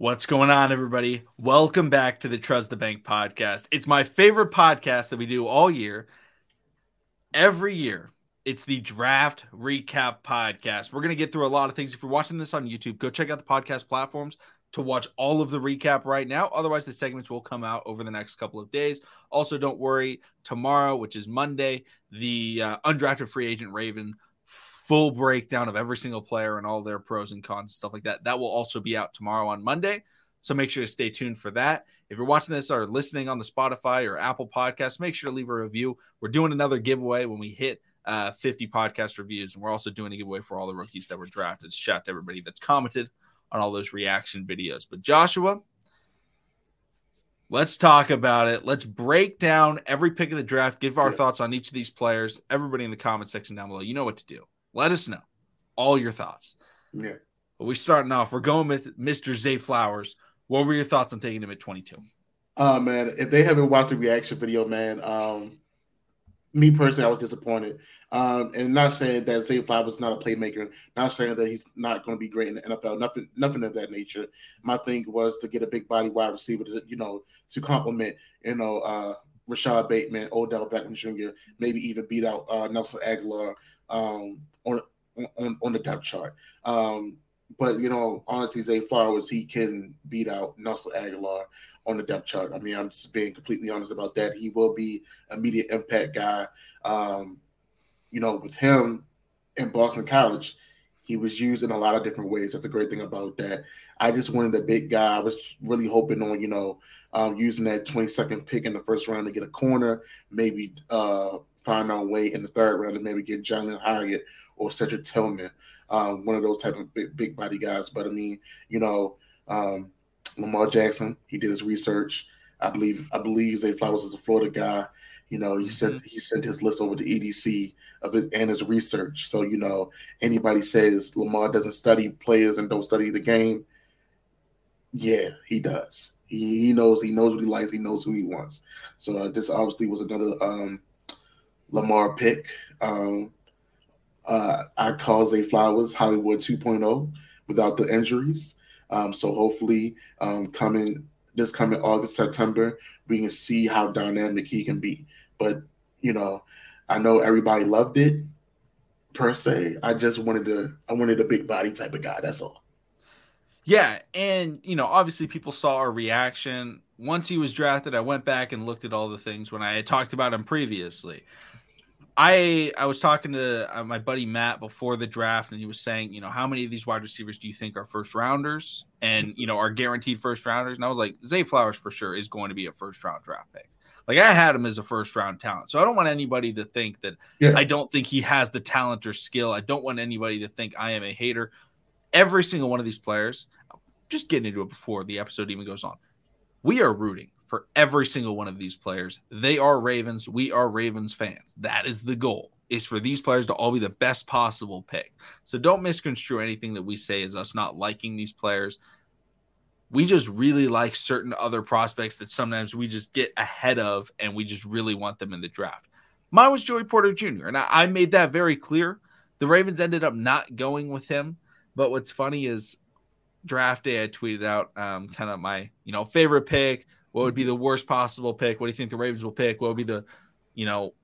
What's going on, everybody? Welcome back to the Trust the Bank podcast. It's my favorite podcast that we do all year. Every year, it's the draft recap podcast. We're going to get through a lot of things. If you're watching this on YouTube, go check out the podcast platforms to watch all of the recap right now. Otherwise, the segments will come out over the next couple of days. Also, don't worry, tomorrow, which is Monday, the uh, undrafted free agent Raven full breakdown of every single player and all their pros and cons and stuff like that. That will also be out tomorrow on Monday. So make sure to stay tuned for that. If you're watching this or listening on the Spotify or Apple podcast, make sure to leave a review. We're doing another giveaway when we hit uh, 50 podcast reviews. And we're also doing a giveaway for all the rookies that were drafted. Shout out to everybody that's commented on all those reaction videos. But Joshua, let's talk about it. Let's break down every pick of the draft, give our yeah. thoughts on each of these players. Everybody in the comment section down below, you know what to do. Let us know all your thoughts. Yeah. But we starting off. We're going with Mr. Zay Flowers. What were your thoughts on taking him at 22? Uh man, if they haven't watched the reaction video, man, um, me personally, I was disappointed. Um, and not saying that Zay Flowers is not a playmaker, not saying that he's not going to be great in the NFL, nothing, nothing of that nature. My thing was to get a big body wide receiver to, you know, to complement, you know, uh, Rashod Bateman, Odell Beckham Jr., maybe even beat out uh, Nelson Agholor, um, on on on the depth chart. Um, but you know, honestly, Zay Flowers he can beat out Nelson Agholor on the depth chart. I mean, I'm just being completely honest about that. He will be immediate impact guy. Um, you know, with him in Boston College, he was used in a lot of different ways. That's the great thing about that. I just wanted a big guy. I was really hoping on, you know, um, using that 22nd pick in the first round to get a corner, maybe uh, find our way in the third round to maybe get Jalin Hyatt or Cedric Tillman, um, one of those type of big, big body guys. But I mean, you know, um, Lamar Jackson, he did his research. I believe I believe Zay Flowers is a Florida guy. You know, he sent mm-hmm. he sent his list over to EDC of his and his research. So you know, anybody says Lamar doesn't study players and don't study the game, yeah, he does. He, he knows he knows what he likes. He knows who he wants. So uh, this obviously was another um, Lamar pick. Um, uh, I call Zay Flowers Hollywood 2.0 without the injuries. Um, so hopefully, um, coming this coming August September, we can see how dynamic he can be. But you know, I know everybody loved it per se. I just wanted to I wanted a big body type of guy. That's all. Yeah, and you know, obviously people saw our reaction once he was drafted. I went back and looked at all the things when I had talked about him previously. I I was talking to uh, my buddy Matt before the draft, and he was saying, you know, how many of these wide receivers do you think are first rounders, and you know, are guaranteed first rounders? And I was like, Zay Flowers for sure is going to be a first round draft pick. Like I had him as a first round talent, so I don't want anybody to think that yeah. I don't think he has the talent or skill. I don't want anybody to think I am a hater. Every single one of these players, just getting into it before the episode even goes on, we are rooting for every single one of these players. They are Ravens. We are Ravens fans. That is the goal is for these players to all be the best possible pick. So don't misconstrue anything that we say as us not liking these players. We just really like certain other prospects that sometimes we just get ahead of and we just really want them in the draft. Mine was Joey Porter Jr. And I, I made that very clear. The Ravens ended up not going with him. But what's funny is draft day, I tweeted out um, kind of my, you know, favorite pick, what would be mm-hmm. the worst possible pick? What do you think the Ravens will pick? What would be the, you know,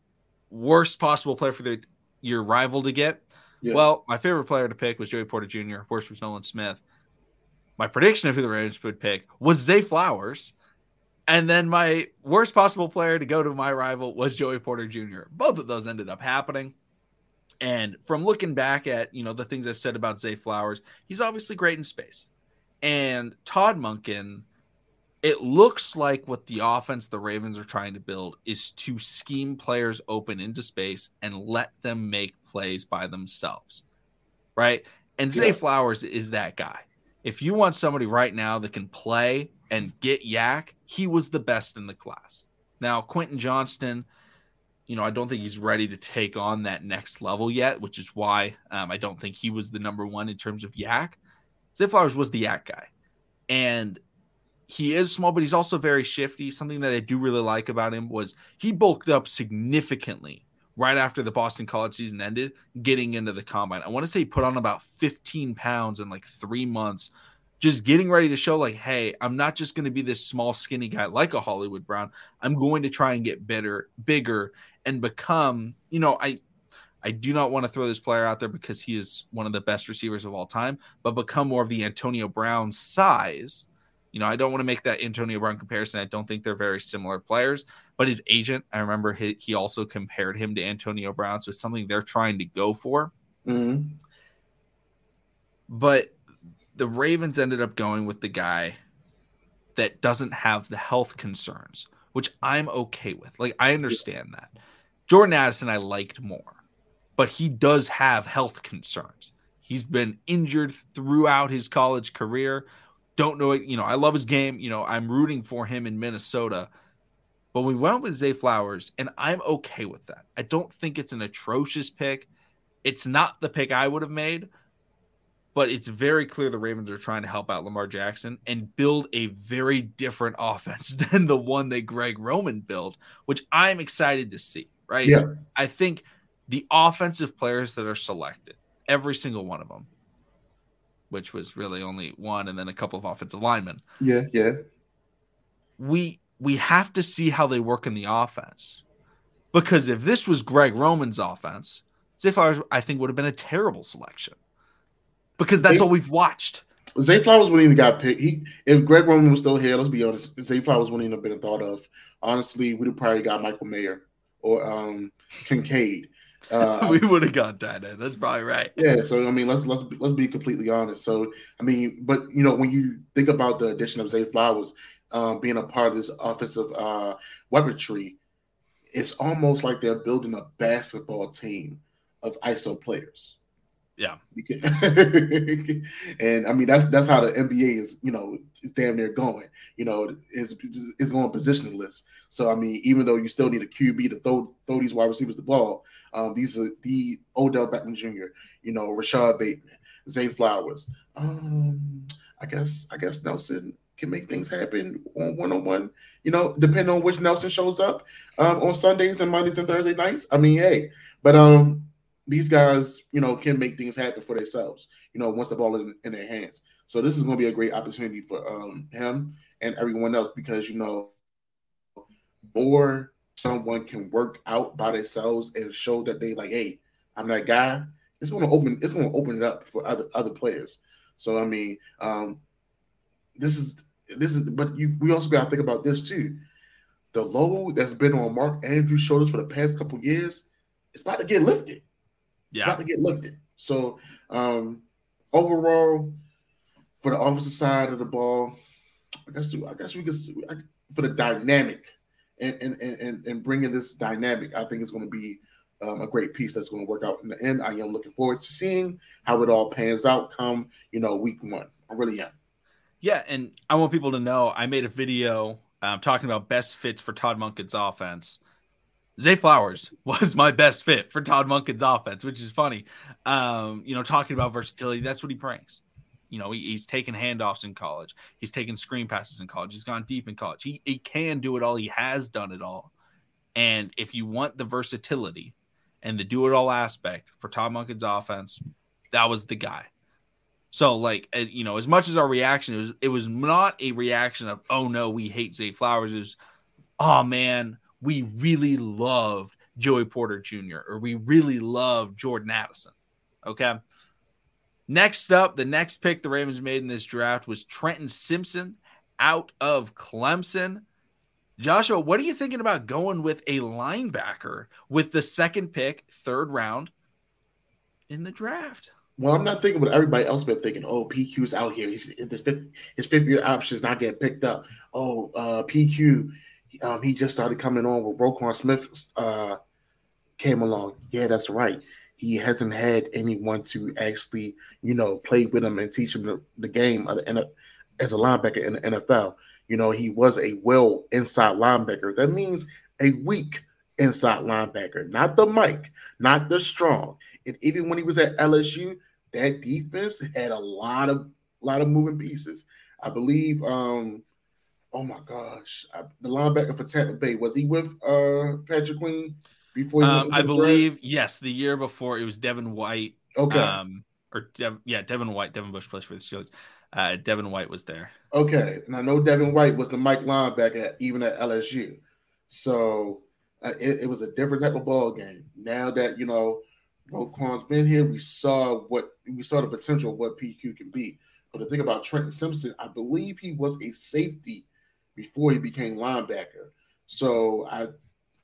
worst possible player for the, your rival to get? Yeah. Well, my favorite player to pick was Joey Porter Jr. Worst was Nolan Smith. My prediction of who the Ravens would pick was Zay Flowers. And then my worst possible player to go to my rival was Joey Porter Jr. Both of those ended up happening. And from looking back at, you know, the things I've said about Zay Flowers, he's obviously great in space. And Todd Monken – it looks like what the offense the Ravens are trying to build is to scheme players open into space and let them make plays by themselves. Right. And Zay yeah. Flowers is that guy. If you want somebody right now that can play and get YAC, he was the best in the class. Now, Quentin Johnston, you know, I don't think he's ready to take on that next level yet, which is why um, I don't think he was the number one in terms of YAC. Zay Flowers was the YAC guy. And he is small, but he's also very shifty. Something that I do really like about him was he bulked up significantly right after the Boston college season ended, getting into the combine. I want to say he put on about 15 pounds in like three months. just getting ready to show like, hey, I'm not just going to be this small, skinny guy like a Hollywood Brown. I'm going to try and get better, bigger, and become, you know, I I do not want to throw this player out there because he is one of the best receivers of all time, but become more of the Antonio Brown size. You know, I don't want to make that Antonio Brown comparison. I don't think they're very similar players, but his agent, I remember he, he also compared him to Antonio Brown. So it's something they're trying to go for. Mm-hmm. But the Ravens ended up going with the guy that doesn't have the health concerns, which I'm okay with. Like, I understand that. Jordan Addison, I liked more, but he does have health concerns. He's been injured throughout his college career. Don't know it. You know, I love his game. You know, I'm rooting for him in Minnesota. But we went with Zay Flowers, and I'm okay with that. I don't think it's an atrocious pick. It's not the pick I would have made, but it's very clear the Ravens are trying to help out Lamar Jackson and build a very different offense than the one that Greg Roman built, which I'm excited to see, right? Yeah. I think the offensive players that are selected, every single one of them, which was really only one and then a couple of offensive linemen. Yeah, yeah. We we have to see how they work in the offense. Because if this was Greg Roman's offense, Zay Flowers, I think, would have been a terrible selection because that's Zay, all we've watched. Zay Flowers wouldn't even got picked. He if Greg Roman was still here, let's be honest, Zay Flowers wouldn't even have been thought of. Honestly, we'd have probably got Michael Mayer or um Kincaid. Uh, we would have gone tight end. That's probably right. Yeah. So I mean, let's let's let's be completely honest. So I mean, but you know, when you think about the addition of Zay Flowers um, being a part of this offensive uh, weaponry, it's almost like they're building a basketball team of ISO players. Yeah. and I mean that's that's how the NBA is, you know, damn near going. You know, is is going positionless. So I mean, even though you still need a QB to throw throw these wide receivers the ball, um, these are the Odell Beckham Jr., you know, Rashod Bateman, Zay Flowers. Um, I guess I guess Nelson can make things happen on one on one. You know, depending on which Nelson shows up um, on Sundays and Mondays and Thursday nights. I mean, hey, but um, these guys, you know, can make things happen for themselves. You know, once the ball is in, in their hands. So this is going to be a great opportunity for um, him and everyone else because you know, more someone can work out by themselves and show that they like, hey, I'm that guy. It's going to open. It's going to open it up for other other players. So I mean, um, this is this is. But you, we also got to think about this too. The load that's been on Mark Andrews' shoulders for the past couple years, it's about to get lifted. Yeah. It's about to get lifted. So um, overall, for the offensive side of the ball, I guess I guess we could for the dynamic and and and, and bringing this dynamic, I think it's going to be um, a great piece that's going to work out in the end. I am looking forward to seeing how it all pans out come you know week one. I really am. Yeah, and I want people to know I made a video um, talking about best fits for Todd Monken's offense. Zay Flowers was my best fit for Todd Monken's offense, which is funny. Um, you know, talking about versatility, that's what he brings. You know, he, he's taken handoffs in college. He's taken screen passes in college. He's gone deep in college. He, he can do it all. He has done it all. And if you want the versatility and the do it all aspect for Todd Monken's offense, that was the guy. So, like, uh, you know, as much as our reaction it was, it was not a reaction of, oh no, we hate Zay Flowers. It was, oh man, we really loved Joey Porter Jr. or we really love Jordan Addison. Okay. Next up, the next pick the Ravens made in this draft was Trenton Simpson out of Clemson. Joshua, what are you thinking about going with a linebacker with the second pick, third round in the draft? Well, I'm not thinking what everybody else been thinking. Oh, PQ's out here. He's his fifth, his fifth year option is not getting picked up. Oh, uh, PQ um, he just started coming on with Roquan Smith uh, came along. Yeah, that's right. He hasn't had anyone to actually, you know, play with him and teach him the, the game the, as a linebacker in the NFL. You know, he was a well inside linebacker. That means a weak inside linebacker, not the Mike, not the strong. And even when he was at LSU, that defense had a lot of lot of moving pieces. I believe um oh my gosh, I, the linebacker for Tampa Bay was he with uh Patrick Queen before? Um, I believe draft? yes, the year before it was Devin White. Okay. Um, or Dev, yeah, Devin White. Devin Bush plays for the Steelers. Uh, Devin White was there. Okay, and I know Devin White was the Mike linebacker at, even at LSU, so uh, it, it, was a different type of ball game. Now that you know Roquan's been here, we saw what we saw the potential of what PQ can be. But the thing about Trenton Simpson, I believe he was a safety before he became linebacker. So I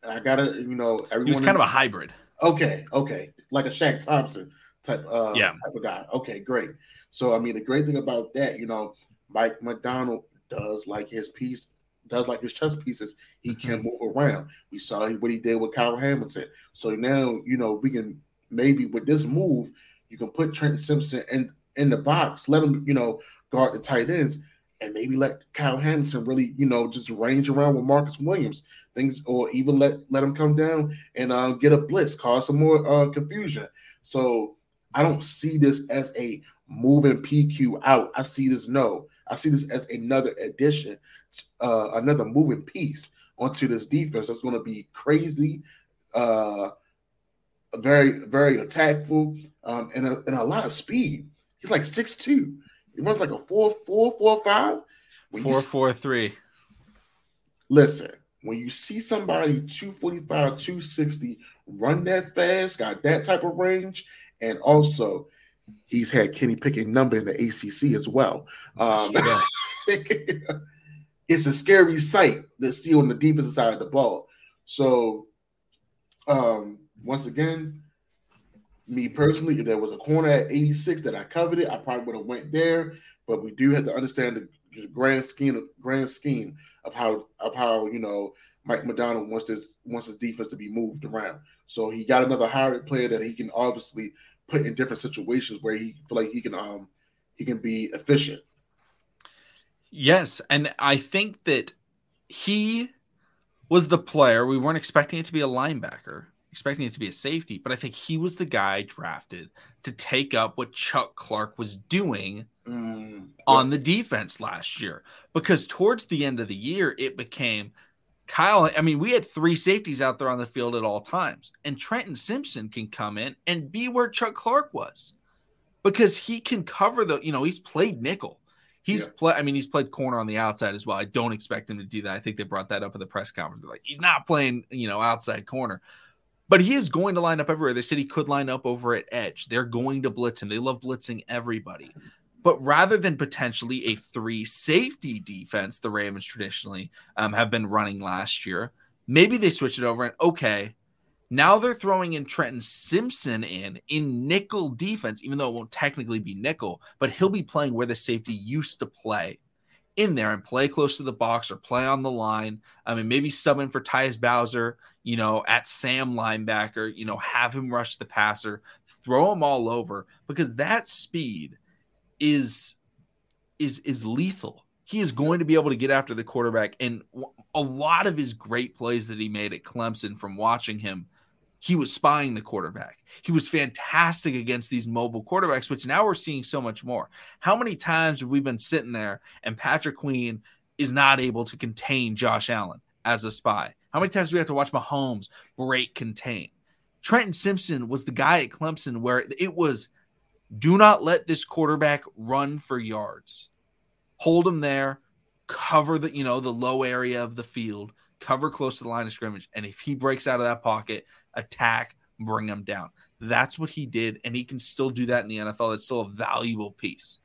I gotta you know everyone. He was kind of a hybrid. Okay, okay, like a Shaq Thompson type uh yeah. type of guy. Okay, great. So I mean, the great thing about that, you know, Mike Macdonald does like his piece, does like his chess pieces. He can mm-hmm. move around. We saw what he did with Kyle Hamilton. So now, you know, we can maybe with this move, you can put Trent Simpson in in the box, let him, you know, guard the tight ends, and maybe let Kyle Hamilton really, you know, just range around with Marcus Williams, things, or even let let him come down and uh, get a blitz, cause some more uh, confusion. So I don't see this as a moving PQ out. I see this no. I see this as another addition, uh, another moving piece onto this defense that's going to be crazy, uh, very, very attackful, um, and, a, and a lot of speed. He's like six two. He runs like a four four four five. When four four three. Listen, when you see somebody 245, 260 run that fast, got that type of range, and also he's had Kenny Pickett number in the ACC as well. Um, it's a scary sight to see on the defensive side of the ball. So, um, once again, me personally, if there was a corner at 86 that I coveted, I probably would have went there. But we do have to understand the grand scheme, grand scheme of how of how you know Mike Macdonald wants this wants his defense to be moved around. So he got another hybrid player that he can obviously put in different situations where he feel like he can um he can be efficient. Yes, and I think that he was the player we weren't expecting it to be a linebacker, expecting it to be a safety, but I think he was the guy drafted to take up what Chuck Clark was doing mm, on the defense last year because towards the end of the year it became Kyle, I mean, we had three safeties out there on the field at all times, and Trenton Simpson can come in and be where Chuck Clark was because he can cover the, you know, he's played nickel. He's yeah. played, I mean, he's played corner on the outside as well. I don't expect him to do that. I think they brought that up in the press conference. They're like, he's not playing, you know, outside corner, but he is going to line up everywhere. They said he could line up over at edge. They're going to blitz him. They love blitzing everybody. But rather than potentially a three safety defense, the Ravens traditionally um, have been running last year, maybe they switch it over and okay, now they're throwing in Trenton Simpson in in nickel defense, even though it won't technically be nickel, but he'll be playing where the safety used to play in there and play close to the box or play on the line. I mean, maybe sub in for Tyus Bowser, you know, at Sam linebacker, you know, have him rush the passer, throw him all over because that speed is is is lethal. He is going to be able to get after the quarterback, and a lot of his great plays that he made at Clemson from watching him, he was spying the quarterback. He was fantastic against these mobile quarterbacks, which now we're seeing so much more. How many times have we been sitting there and Patrick Queen is not able to contain Josh Allen as a spy? How many times do we have to watch Mahomes break contain? Trenton Simpson was the guy at Clemson where it was – do not let this quarterback run for yards. Hold him there, cover the, you know, the low area of the field, cover close to the line of scrimmage. And if he breaks out of that pocket, attack, bring him down. That's what he did. And he can still do that in the NFL. It's still a valuable piece.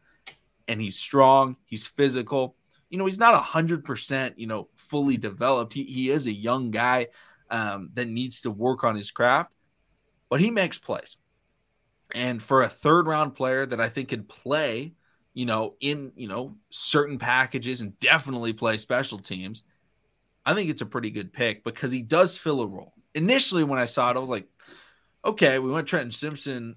And he's strong, he's physical. You know, he's not a hundred percent, you know, fully developed. He, he is a young guy um, that needs to work on his craft, but he makes plays. And for a third round player that I think could play, you know, in, you know, certain packages and definitely play special teams, I think it's a pretty good pick because he does fill a role. Initially, when I saw it, I was like, okay, we went Trenton Simpson,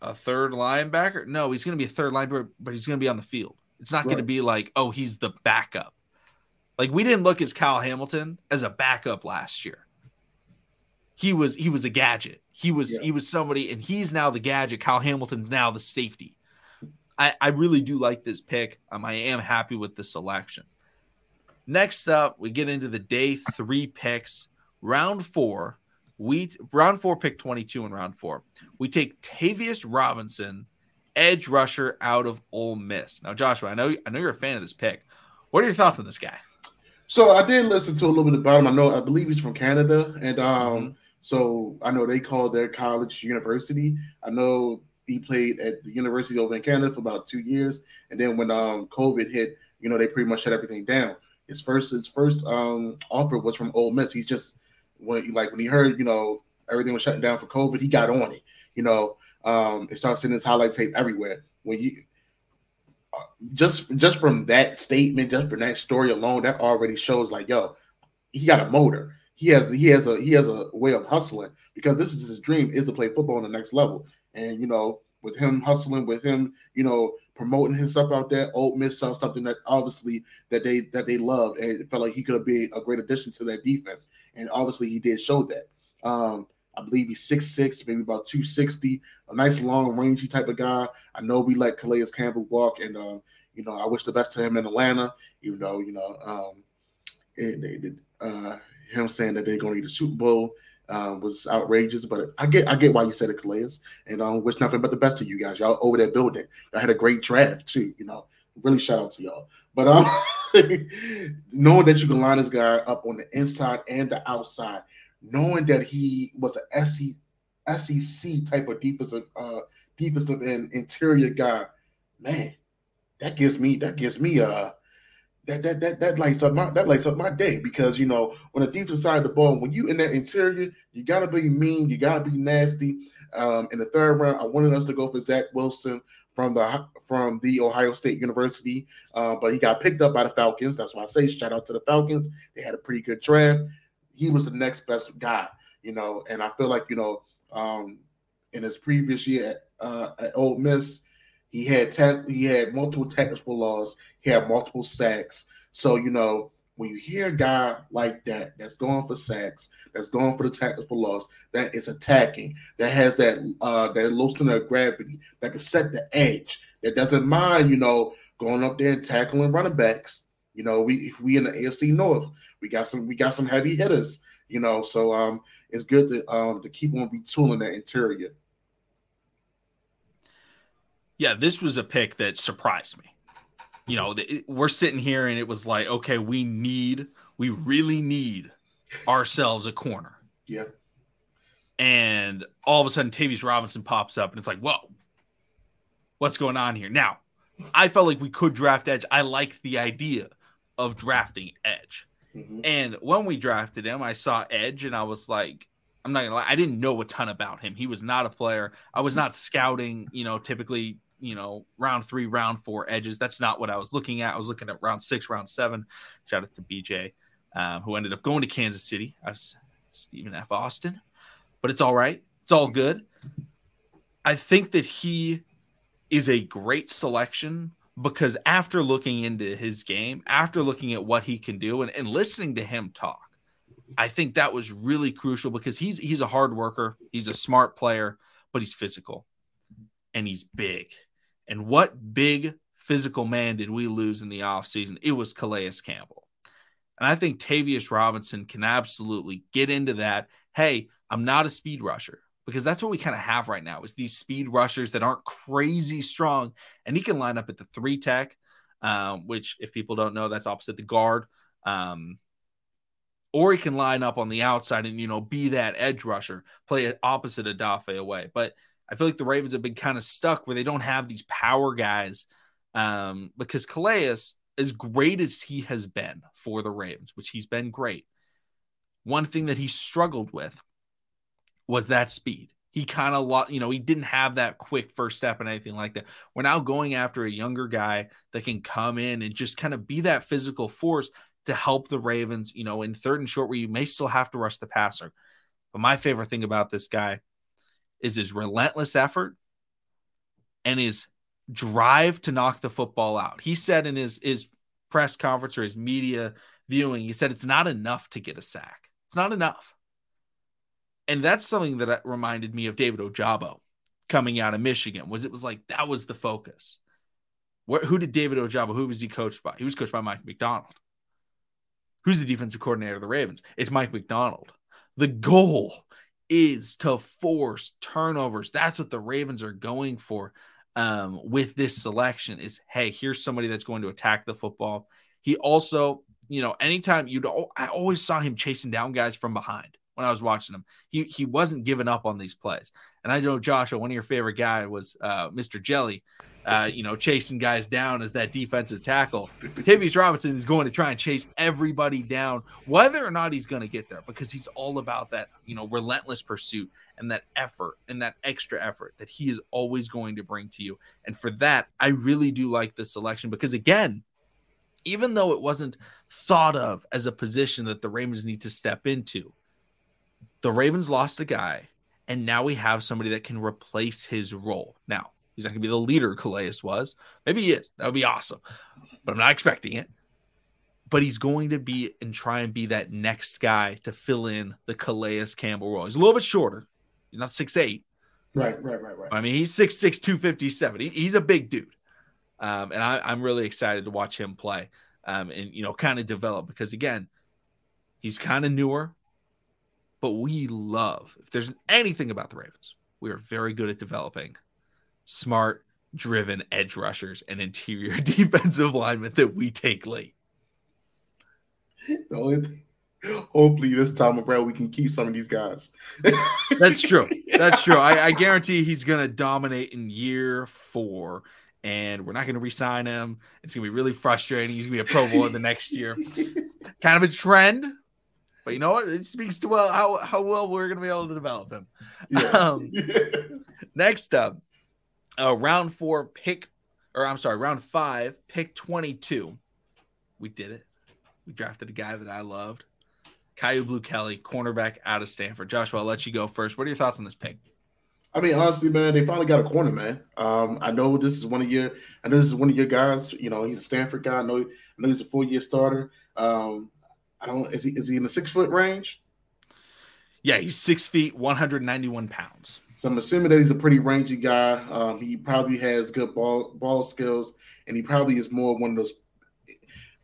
a third linebacker. No, he's going to be a third linebacker, but he's going to be on the field. It's not right. going to be like, oh, he's the backup. Like we didn't look as Kyle Hamilton as a backup last year he was he was a gadget. He was yeah. he was somebody, and he's now the gadget. Kyle Hamilton's now the safety. I, I really do like this pick. Um, I am happy with the selection. Next up, we get into the day three picks, round four. We round four, pick 22 in round four. We take Tavius Robinson edge rusher out of Ole Miss. Now, Joshua, I know I know you're a fan of this pick. What are your thoughts on this guy? So I did listen to a little bit about him. I know I believe he's from Canada, and um, mm-hmm. so I know they call their college university. I know he played at the university over in Canada for about two years, and then when um COVID hit, you know they pretty much shut everything down. His first his first um offer was from Ole Miss. He's just when like when he heard you know everything was shutting down for COVID, he got on it. You know, um, it started sending his highlight tape everywhere. When you uh, just just from that statement, just from that story alone, that already shows like, yo, he got a motor. He has he has a he has a way of hustling because this is his dream is to play football on the next level. And you know, with him hustling, with him, you know, promoting himself out there, Ole Miss saw something that obviously that they that they loved and it felt like he could have been a great addition to that defense. And obviously he did show that. Um, I believe he's six six, maybe about 260, a nice long rangy type of guy. I know we let Calais Campbell walk, and uh, you know, I wish the best to him in Atlanta, even though, you know, um it, did uh him saying that they're gonna need a Super Bowl uh, was outrageous. But I get I get why you said it, Calais, and um, wish nothing but the best to you guys. Y'all over that building. I had a great draft too. You know, really shout out to y'all. But um, knowing that you can line this guy up on the inside and the outside, knowing that he was an SEC, SEC type of defensive uh, defensive and interior guy, man, that gives me that gives me a uh, that that that that lights up my that lights up my day because you know on the defense side of the ball, when you in that interior, you gotta be mean, you gotta be nasty. Um, in the third round, I wanted us to go for Zach Wilson from the from the Ohio State University, uh, but he got picked up by the Falcons. That's why I say shout out to the Falcons. They had a pretty good draft. He was the next best guy, you know, and I feel like you know um, in his previous year at, uh, at Ole Miss, he had tech, he had multiple technical laws. He had multiple sacks. So you know when you hear a guy like that that's going for sacks, that's going for the tackles for loss, that is attacking, that has that uh that low center of gravity, that can set the edge, that doesn't mind, you know, going up there and tackling running backs. You know, we if we in the AFC North, we got some we got some heavy hitters, you know, so um it's good to um to keep on retooling that interior yeah, this was a pick that surprised me. You know, we're sitting here and it was like, okay, we need, we really need ourselves a corner. Yeah. And all of a sudden, Tavius Robinson pops up and it's like, whoa, what's going on here? Now, I felt like we could draft Edge. I liked the idea of drafting Edge. Mm-hmm. And when we drafted him, I saw Edge and I was like, I'm not gonna lie, I didn't know a ton about him. He was not a player. I was not scouting, you know, typically you know, round three, round four edges. That's not what I was looking at. I was looking at round six, round seven. Shout out to BJ, um, who ended up going to Kansas City. I was Stephen F. Austin, but it's all right. It's all good. I think that he is a great selection because after looking into his game, after looking at what he can do and, and listening to him talk, I think that was really crucial because he's he's a hard worker, he's a smart player, but he's physical and he's big. And what big physical man did we lose in the offseason? It was Calais Campbell. And I think Tavius Robinson can absolutely get into that. Hey, I'm not a speed rusher because that's what we kind of have right now is these speed rushers that aren't crazy strong. And he can line up at the three tech, um, which if people don't know, that's opposite the guard. Um, or he can line up on the outside and, you know, be that edge rusher, play it opposite of Odafe Oweh. But I feel like the Ravens have been kind of stuck where they don't have these power guys um, because Calais, as great as he has been for the Ravens, which he's been great, one thing that he struggled with was that speed. He kind of, you know, he didn't have that quick first step and anything like that. We're now going after a younger guy that can come in and just kind of be that physical force to help the Ravens, you know, in third and short where you may still have to rush the passer. But my favorite thing about this guy is his relentless effort and his drive to knock the football out. He said in his his press conference or his media viewing, he said it's not enough to get a sack. It's not enough. And that's something that reminded me of David Ojabo coming out of Michigan. Was it was like that was the focus. Where, who did David Ojabo? Who was he coached by? He was coached by Mike Macdonald. Who's the defensive coordinator of the Ravens? It's Mike Macdonald. The goal is to force turnovers. That's what the Ravens are going for. um, with this selection is hey, here's somebody that's going to attack the football. He also, you know, anytime you'd, I always saw him chasing down guys from behind when I was watching him. He he wasn't giving up on these plays. And I know Joshua, one of your favorite guy was uh, Mr. Jelly, uh, you know, chasing guys down as that defensive tackle. Tavius Robinson is going to try and chase everybody down, whether or not he's going to get there, because he's all about that, you know, relentless pursuit and that effort and that extra effort that he is always going to bring to you. And for that, I really do like this selection because again, even though it wasn't thought of as a position that the Ravens need to step into, the Ravens lost a guy, and now we have somebody that can replace his role. Now, he's not going to be the leader Calais was. Maybe he is. That would be awesome, but I'm not expecting it. But he's going to be and try and be that next guy to fill in the Calais Campbell role. He's a little bit shorter. He's not six eight. Right, right, right, right. I mean, he's 6'6, 257. He, he's a big dude. Um, and I, am really excited to watch him play um, and, you know, kind of develop because, again, he's kind of newer but we love, if there's anything about the Ravens, we are very good at developing smart, driven edge rushers and interior defensive linemen that we take late. The only thing, hopefully this time around we can keep some of these guys. That's true. That's true. I, I guarantee he's going to dominate in year four and we're not going to resign him. It's going to be really frustrating. He's going to be a Pro Bowler the next year. kind of a trend, but you know what? It speaks to well how, how well we're going to be able to develop him. Yeah. Um, next up, uh, round four, pick, or I'm sorry, round five, pick 22. We did it. We drafted a guy that I loved. Kyu Blu Kelly, cornerback out of Stanford. Joshua, I'll let you go first. What are your thoughts on this pick? I mean, honestly, man, they finally got a corner, man. Um, I know this is one of your, I know this is one of your guys. You know, he's a Stanford guy. I know, I know he's a four year starter. Um, I don't. Is he is he in the six foot range? Yeah, he's six feet, one hundred ninety one pounds. So I'm assuming that he's a pretty rangy guy. Um, he probably has good ball ball skills, and he probably is more one of those.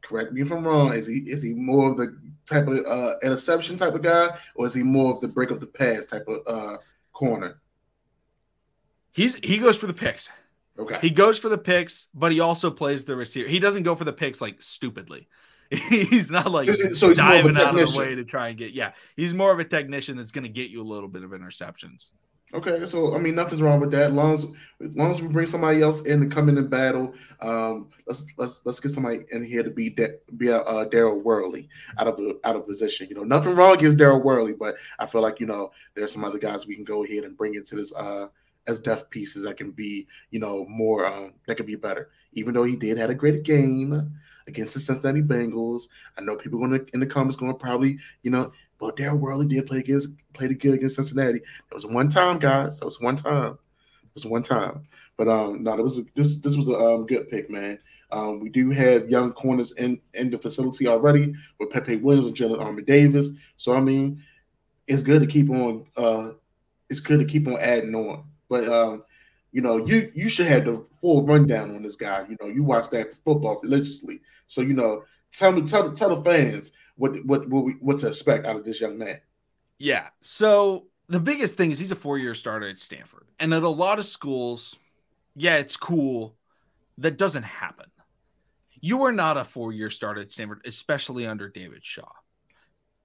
Correct me if I'm wrong. Is he is he more of the type of uh, interception type of guy, or is he more of the break up the pass type of uh, corner? He's he goes for the picks. Okay. He goes for the picks, but he also plays the receiver. He doesn't go for the picks like stupidly. he's not like so he's diving out of the way to try and get. Yeah, he's more of a technician that's going to get you a little bit of interceptions. Okay, so I mean, nothing's wrong with that. As long as, as long as we bring somebody else in to come in and battle, um, let's let's let's get somebody in here to be De- be a uh, Daryl Worley out of out of position. You know, nothing wrong against Daryl Worley, but I feel like you know there's some other guys we can go ahead and bring into this uh as depth pieces that can be you know more um, that could be better. Even though he did had a great game, against the Cincinnati Bengals. I know people going in the comments going to probably, you know, well, Daryl Worley did play against played a good against Cincinnati. It was one time, guys. That was one time. It was one time. But um, no, it was a, this this was a um, good pick, man. Um, we do have young corners in in the facility already with Pepe Williams and Jalyn Armour-Davis. So I mean, it's good to keep on. Uh, it's good to keep on adding on. But um, you know, you you should have the full rundown on this guy. You know, you watch that football religiously, so you know. Tell me, tell tell the fans what what what, we, what to expect out of this young man. Yeah. So the biggest thing is he's a four year starter at Stanford, and at a lot of schools, yeah, it's cool. That doesn't happen. You are not a four year starter at Stanford, especially under David Shaw.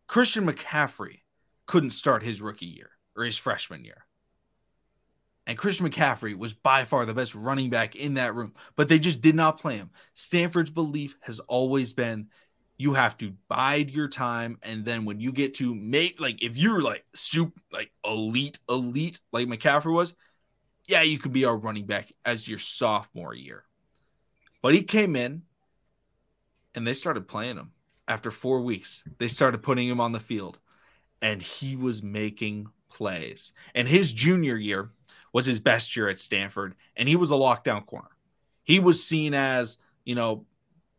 Christian McCaffrey couldn't start his rookie year or his freshman year. And Christian McCaffrey was by far the best running back in that room, but they just did not play him. Stanford's belief has always been you have to bide your time. And then when you get to make, like, if you're like super, like elite, elite, like McCaffrey was, yeah, you could be our running back as your sophomore year. But he came in and they started playing him after four weeks. They started putting him on the field and he was making plays. And his junior year, was his best year at Stanford, and he was a lockdown corner. He was seen as, you know,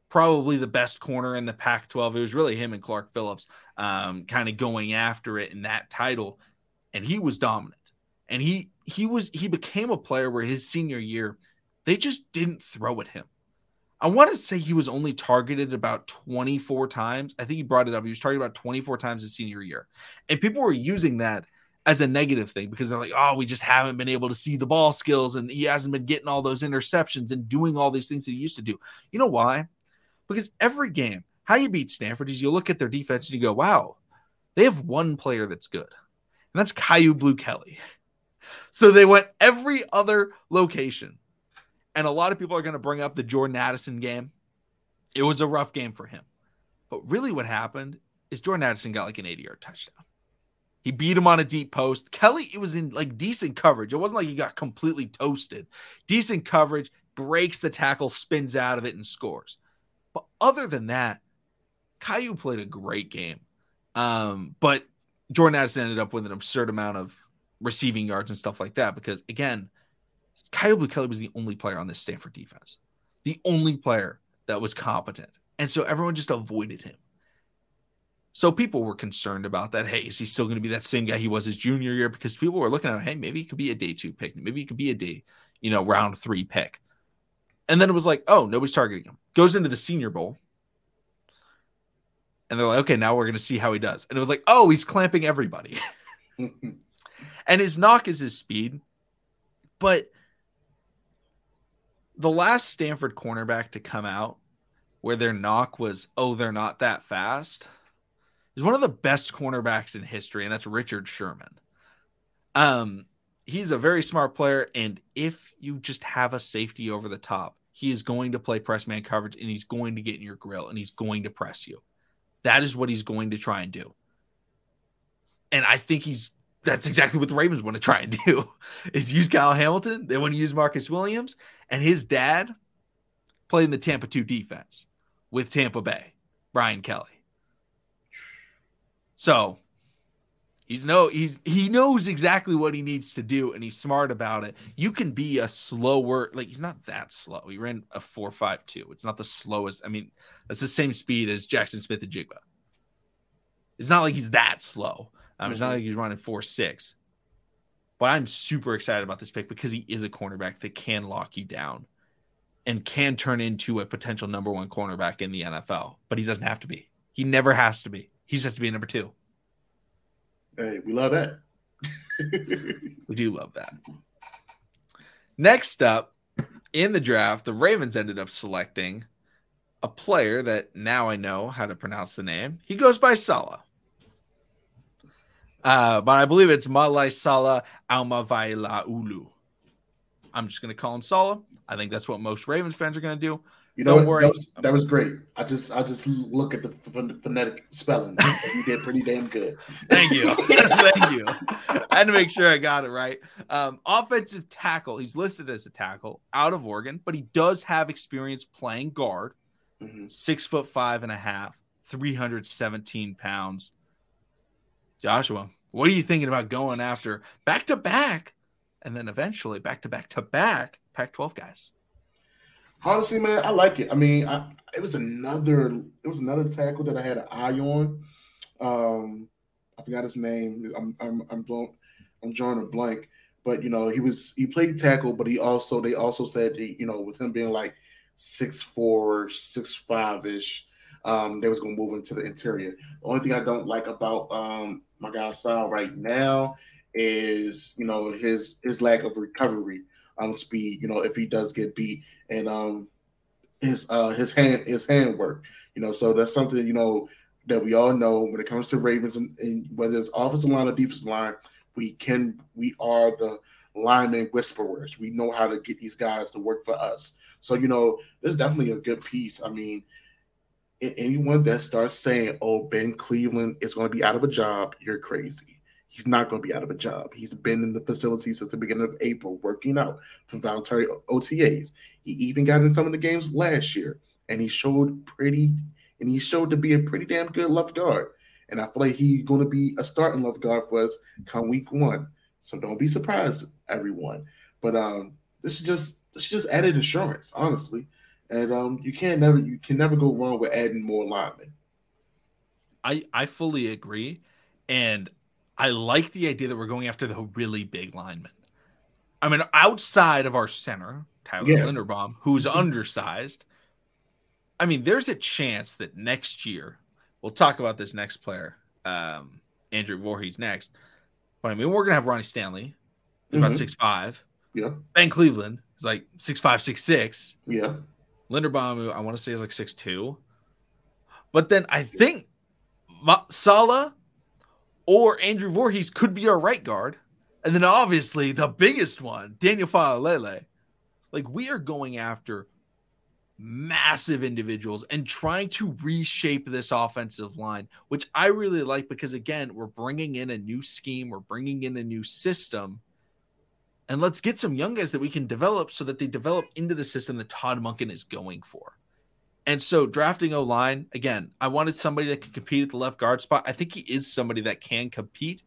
probably the best corner in the Pac 12. It was really him and Clark Phillips um, kind of going after it in that title, and he was dominant. And he he was he became a player where his senior year they just didn't throw at him. I want to say he was only targeted about 24 times. I think he brought it up. He was targeted about 24 times his senior year. And people were using that as a negative thing because they're like, oh, we just haven't been able to see the ball skills and he hasn't been getting all those interceptions and doing all these things that he used to do. You know why? Because every game, how you beat Stanford is you look at their defense and you go, wow, they have one player that's good, and that's Kyu Blu Kelly. So they went every other location. And a lot of people are going to bring up the Jordan Addison game. It was a rough game for him. But really, what happened is Jordan Addison got like an 80 yard touchdown. He beat him on a deep post. Kelly, it was in like decent coverage. It wasn't like he got completely toasted. Decent coverage, breaks the tackle, spins out of it, and scores. But other than that, Kyu played a great game. Um, but Jordan Addison ended up with an absurd amount of receiving yards and stuff like that because, again, Kyu Blu Kelly was the only player on this Stanford defense, the only player that was competent. And so everyone just avoided him. So people were concerned about that. Hey, is he still going to be that same guy he was his junior year? Because people were looking at him, hey, maybe he could be a day two pick. Maybe he could be a day, you know, round three pick. And then it was like, oh, nobody's targeting him. Goes into the senior bowl. And they're like, okay, now we're going to see how he does. And it was like, oh, he's clamping everybody. and his knock is his speed. But the last Stanford cornerback to come out where their knock was, oh, they're not that fast, is one of the best cornerbacks in history, and that's Richard Sherman. Um, he's a very smart player, and if you just have a safety over the top, he is going to play press man coverage and he's going to get in your grill and he's going to press you. That is what he's going to try and do. And I think he's that's exactly what the Ravens want to try and do is use Kyle Hamilton. They want to use Marcus Williams and his dad played in the Tampa 2 defense with Tampa Bay, Brian Kelly. So he's no he's he knows exactly what he needs to do and he's smart about it. You can be a slower like he's not that slow. He ran a 4.52. It's not the slowest. I mean, that's the same speed as Jackson Smith-Njigba. It's not like he's that slow. Um, mm-hmm. It's not like he's running four six. But I'm super excited about this pick because he is a cornerback that can lock you down and can turn into a potential number one cornerback in the NFL. But he doesn't have to be. He never has to be. He just has to be number two. Hey, we love that. we do love that. Next up in the draft, the Ravens ended up selecting a player that now I know how to pronounce the name. He goes by Sala. Uh, but I believe it's Malai Salah Ulu. I'm just going to call him Sala. I think that's what most Ravens fans are going to do. You know, Don't worry. That was, that was, great. I just, I just look at the phonetic spelling. you did pretty damn good. Thank you, thank you. I had to make sure I got it right. Um, offensive tackle. He's listed as a tackle out of Oregon, but he does have experience playing guard. Mm-hmm. Six foot five and a half, 317 pounds. Joshua, what are you thinking about going after back to back and then eventually back to back to back Pac 12 guys? Honestly, man, I like it. I mean, I, it was another it was another tackle that I had an eye on. Um, I forgot his name. I'm I'm I'm blown, I'm drawing a blank. But you know, he was he played tackle, but he also they also said you know, with him being like six four, six five ish, um, they was gonna move into the interior. The only thing I don't like about um my guy Sal right now is you know his his lack of recovery on speed. You know if he does get beat and um his uh his hand his hand work. You know so that's something you know that we all know when it comes to Ravens and, and whether it's offensive line or defensive line, we can we are the lineman whisperers. We know how to get these guys to work for us. So you know, there's definitely a good piece. I mean, anyone that starts saying, "Oh, Ben Cleveland is going to be out of a job," you're crazy. He's not going to be out of a job. He's been in the facility since the beginning of April, working out for voluntary OTAs. He even got in some of the games last year, and he showed pretty, and he showed to be a pretty damn good left guard. And I feel like he's going to be a starting left guard for us come week one. So don't be surprised, everyone. But um, this is just this is just added insurance, honestly and um, you can't never you can never go wrong with adding more linemen. I I fully agree, and I like the idea that we're going after the really big linemen. I mean, outside of our center, Tyler yeah. Linderbaum, who's mm-hmm. undersized. I mean, there's a chance that next year we'll talk about this next player, um, Andrew Voorhees next. But I mean, we're gonna have Ronnie Stanley, about Mhm. six five. Yeah. Ben Cleveland is like six five, six six. Yeah. Linderbaum, I want to say is like six two. But then I think Ma- Sala or Andrew Voorhees could be our right guard. And then obviously the biggest one, Daniel Faalele. Like we are going after massive individuals and trying to reshape this offensive line, which I really like because again, we're bringing in a new scheme, we're bringing in a new system. And let's get some young guys that we can develop so that they develop into the system that Todd Monken is going for. And so drafting O line, again, I wanted somebody that could compete at the left guard spot. I think he is somebody that can compete.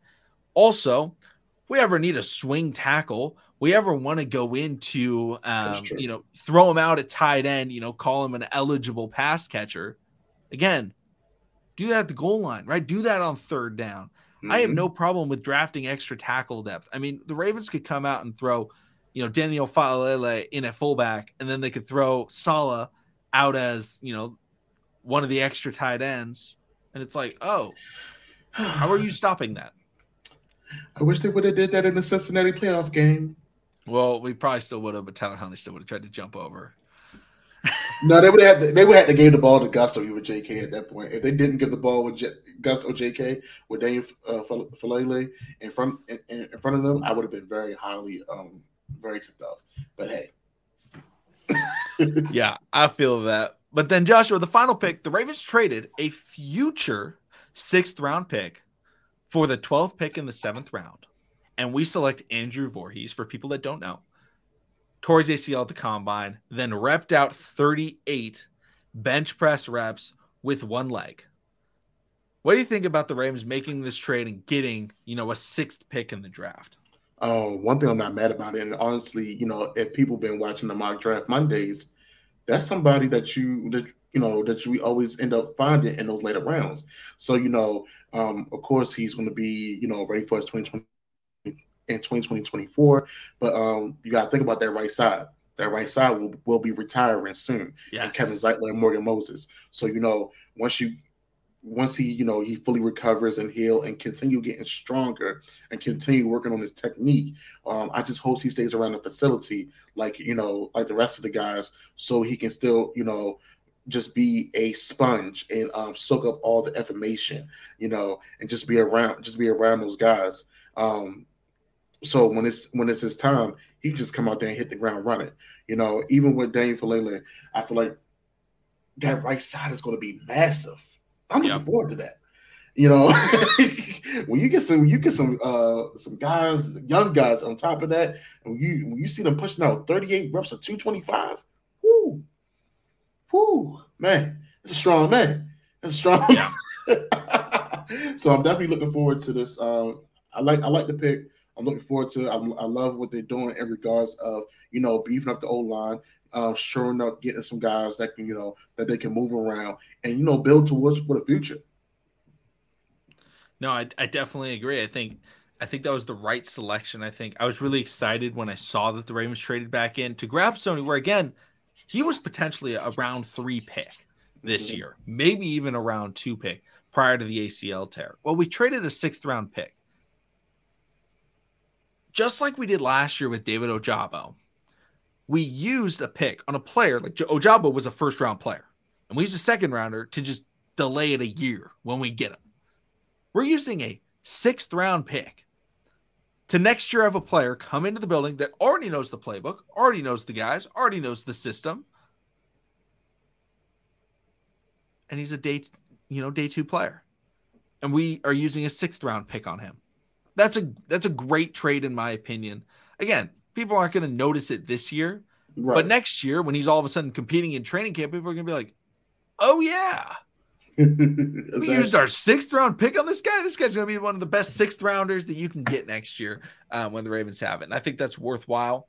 Also, if we ever need a swing tackle, we ever want to go into, um, you know, throw him out at tight end, you know, call him an eligible pass catcher. Again, do that at the goal line, right? Do that on third down. I have Mhm. no problem with drafting extra tackle depth. I mean, the Ravens could come out and throw, you know, Daniel Faalele in at fullback, and then they could throw Sala out as, you know, one of the extra tight ends. And it's like, oh, how are you stopping that? I wish they would have did that in the Cincinnati playoff game. Well, we probably still would have, but Tyler Huntley still would have tried to jump over. No, they would have they would have to give the ball to Gus or even JK at that point. If they didn't give the ball with J- Gus or JK with Daniel uh, Faalele in front in, in front of them, I would have been very highly um very tipped off. But hey, yeah, I feel that. But then Joshua, the final pick, the Ravens traded a future sixth round pick for the 12th pick in the seventh round. And we select Andrew Voorhees for people that don't know. His ACL at the combine, then repped out 38 bench press reps with one leg. What do you think about the Ravens making this trade and getting, you know, a sixth pick in the draft? Um, one thing I'm not mad about it, and honestly, you know, if people been watching the mock draft Mondays, that's somebody that you that you know that we always end up finding in those later rounds. So you know, um, of course, he's going to be you know ready for his 2020 in 2020 24. But um, you got to think about that right side. That right side will, will be retiring soon. And Kevin Zeitler and Morgan Moses. So you know, once you once he you know he fully recovers and heal and continue getting stronger and continue working on his technique, um, I just hope he stays around the facility like you know like the rest of the guys, so he can still you know just be a sponge and um, soak up all the information, you know, and just be around just be around those guys. Um, so when it's when it's his time, he just come out there and hit the ground running. You know, even with Daniel Faalele, I feel like that right side is going to be massive. I'm looking forward to that. You know, when you get some, you get some, uh, some guys, young guys on top of that, and when you when you see them pushing out 38 reps of 225, whoo, whoo, man, it's a strong man. It's a strong. Yeah. so I'm definitely looking forward to this. Um, I like I like the pick. I'm looking forward to it. I, I love what they're doing in regards of you know beefing up the old line, uh, shoring up, getting some guys that can you know that they can move around and you know build towards for the future. No, I, I definitely agree. I think I think that was the right selection. I think I was really excited when I saw that the Ravens traded back in to grab Sony, where again, he was potentially a round three pick this Mhm. year, maybe even a round two pick prior to the ACL tear. Well, we traded a sixth round pick. Just like we did last year with David Ojabo, we used a pick on a player like Ojabo was a first round player, and we used a second rounder to just delay it a year when we get him. We're using a sixth round pick to next year have a player come into the building that already knows the playbook, already knows the guys, already knows the system. And he's a day, you know, day two player. And we are using a sixth round pick on him. That's a that's a great trade in my opinion. Again, people aren't going to notice it this year, Right. but next year when he's all of a sudden competing in training camp, people are going to be like, "Oh yeah, we used our sixth round pick on this guy. This guy's going to be one of the best sixth rounders that you can get next year um, when the Ravens have it. And I think that's worthwhile,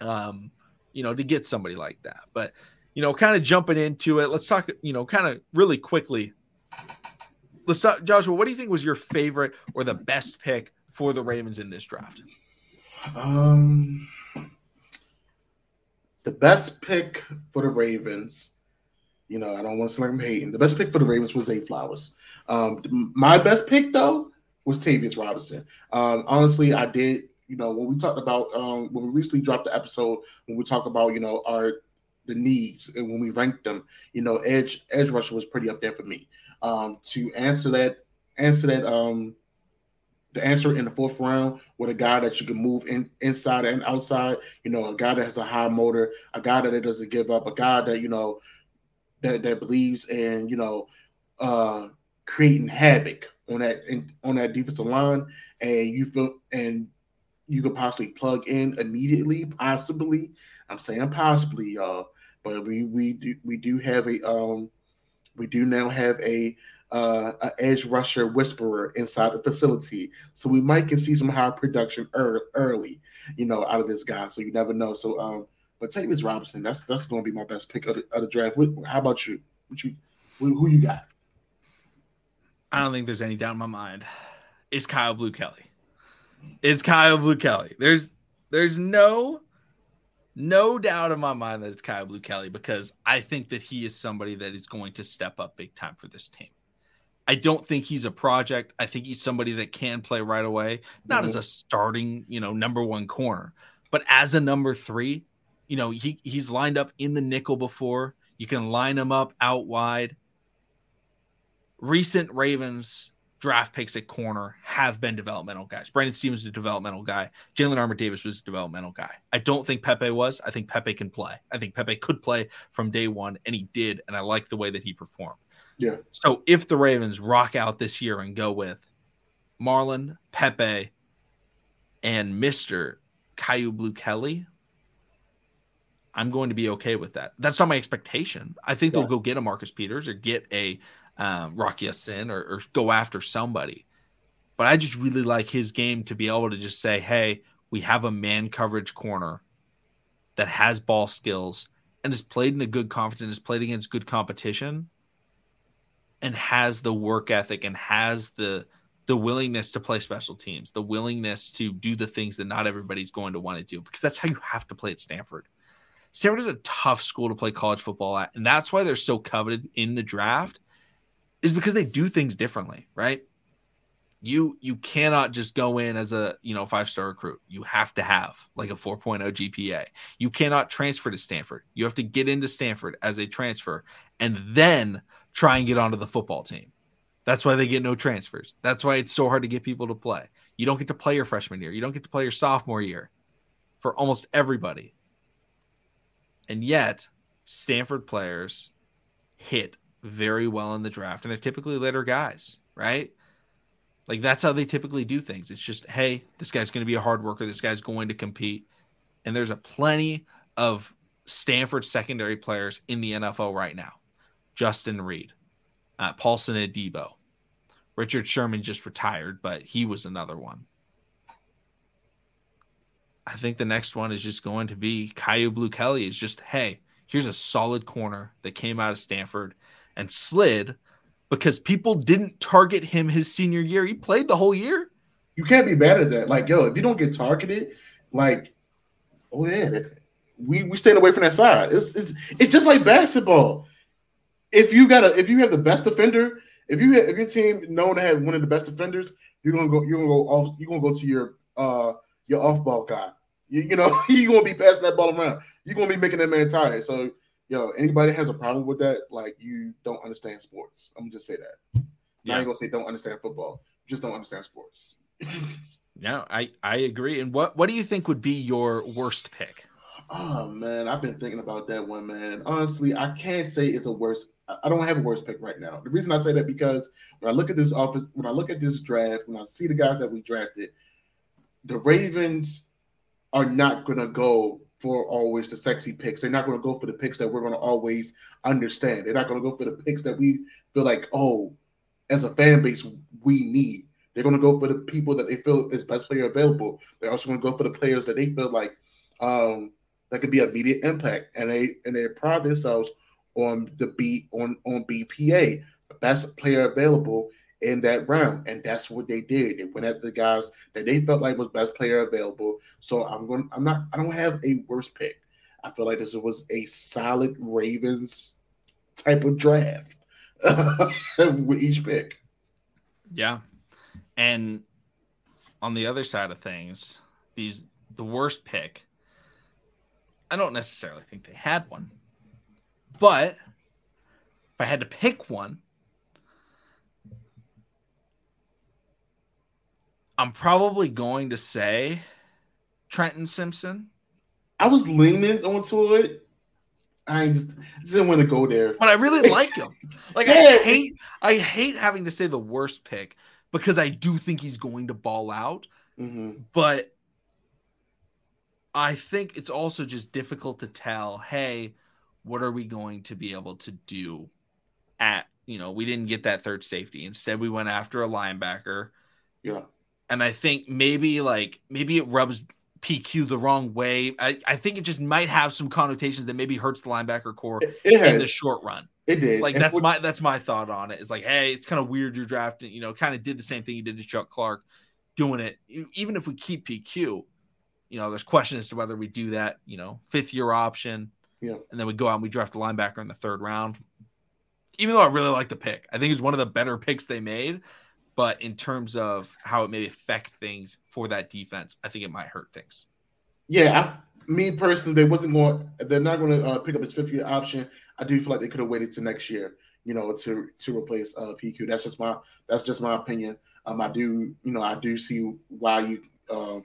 um, you know, to get somebody like that. But, you know, kind of jumping into it, let's talk, you know, kind of really quickly. Let's talk, Joshua, what do you think was your favorite or the best pick for the Ravens in this draft? Um, the best pick for the Ravens, you know, I don't want to sound like I'm hating. The best pick for the Ravens was Zay Flowers. Um, my best pick though was Tavius Robinson. Um, honestly, I did. You know, when we talked about um, when we recently dropped the episode, when we talk about you know our the needs and when we ranked them, you know, edge edge rusher was pretty up there for me. Um, to answer that answer that um the answer in the fourth round with a guy that you can move in inside and outside, you know, a guy that has a high motor, a guy that doesn't give up, a guy that you know that that believes in you know uh creating havoc on that in, on that defensive line, and you feel and you could possibly plug in immediately, possibly. I'm saying possibly, y'all, but we we do we do have a um we do now have a uh, an edge rusher whisperer inside the facility. So we might can see some high production early, you know, out of this guy. So you never know. So, um, but Tavius Robinson, that's that's going to be my best pick of the, of the draft. How about you? What you who, you got? I don't think there's any doubt in my mind. Is Kyu Blu Kelly? Is Kyu Blu Kelly? There's there's no no doubt in my mind that it's Kyu Blu Kelly because I think that he is somebody that is going to step up big time for this team. I don't think he's a project. I think he's somebody that can play right away, not mm-hmm. as a starting, you know, number one corner, but as a number three. You know, he he's lined up in the nickel before. You can line him up out wide. Recent Ravens draft picks at corner have been developmental guys. Brandon Stephens is a developmental guy. Jalyn Armour Davis was a developmental guy. I don't think Pepe was. I think Pepe can play. I think Pepe could play from day one, and he did. And I like the way that he performed. Yeah. So if the Ravens rock out this year and go with Marlon, Pepe, and Mr. Kyu Blu Kelly, I'm going to be okay with that. That's not my expectation. I think yeah. they'll go get a Marcus Peters or get a um, Rock Ya-Sin or, or go after somebody. But I just really like his game to be able to just say, hey, we have a man coverage corner that has ball skills and has played in a good conference and has played against good competition and has the work ethic and has the the willingness to play special teams, the willingness to do the things that not everybody's going to want to do because that's how you have to play at Stanford. Stanford is a tough school to play college football at, and that's why they're so coveted in the draft is because they do things differently, right? You you cannot just go in as a, you know, five-star recruit. You have to have like a 4.0 GPA. You cannot transfer to Stanford. You have to get into Stanford as a transfer and then try and get onto the football team. That's why they get no transfers. That's why it's so hard to get people to play. You don't get to play your freshman year. You don't get to play your sophomore year for almost everybody. And yet, Stanford players hit very well in the draft, and they're typically later guys, right? Like that's how they typically do things. It's just, hey, this guy's going to be a hard worker. This guy's going to compete. And there's a plenty of Stanford secondary players in the NFL right now. Justin Reid, uh, Paulson Adebo. Richard Sherman just retired, but he was another one. I think the next one is just going to be Kyu Blu Kelly. Is just, hey, here's a solid corner that came out of Stanford and slid because people didn't target him his senior year. He played the whole year. You can't be mad at that. Like, yo, if you don't get targeted, like, oh yeah, we we staying away from that side. It's it's it's just like basketball if you got a if you have the best defender, if you have, if your team known to have one of the best defenders, you're gonna go you're gonna go off you're gonna go to your uh your off ball guy. You, you know you're gonna be passing that ball around. You're gonna be making that man tired. So yo, anybody has a problem with that, like you don't understand sports. I'm gonna just say that. Yeah. I ain't gonna say don't understand football. Just don't understand sports. no, I I agree. And what what do you think would be your worst pick? Oh man, I've been thinking about that one, man. Honestly, I can't say it's a worst. I don't have a worst pick right now. The reason I say that because when I look at this office, when I look at this draft, when I see the guys that we drafted, the Ravens are not gonna go for always the sexy picks. They're not gonna go for the picks that we're gonna always understand. They're not gonna go for the picks that we feel like, oh, as a fan base, we need. They're gonna go for the people that they feel is best player available. They're also gonna go for the players that they feel like um that could be immediate impact, and they and they pride themselves on the beat on on BPA, best player available in that round, and that's what they did. They went after the guys that they felt like was best player available. So I'm going. I'm not. I don't have a worst pick. I feel like this was a solid Ravens type of draft with each pick. Yeah, And on the other side of things, these the worst pick. I don't necessarily think they had one. But if I had to pick one, I'm probably going to say Trenton Simpson. I was leaning onto it. I just, didn't want to go there. But I really like him. Like yeah. I hate I hate having to say the worst pick because I do think he's going to ball out. Mm-hmm. But I think it's also just difficult to tell, hey, what are we going to be able to do at, you know, we didn't get that third safety. Instead, we went after a linebacker. Yeah. And I think maybe like maybe it rubs PQ the wrong way. I, I think it just might have some connotations that maybe hurts the linebacker core it, it in the short run. It did. Like and that's my that's my thought on it. It's like, hey, it's kind of weird you're drafting, you know, kind of did the same thing you did to Chuck Clark, doing it. Even if we keep PQ, you know, there's questions as to whether we do that, you know, fifth year option. Yeah. And then we go out and we draft a linebacker in the third round. Even though I really like the pick, I think it's one of the better picks they made. But in terms of how it may affect things for that defense, I think it might hurt things. Yeah, I, me personally, they wasn't going. They're not going to uh, pick up his fifth year option. I do feel like they could have waited to next year, you know, to to replace uh, PQ. That's just my that's just my opinion. Um, I do, you know, I do see why you uh,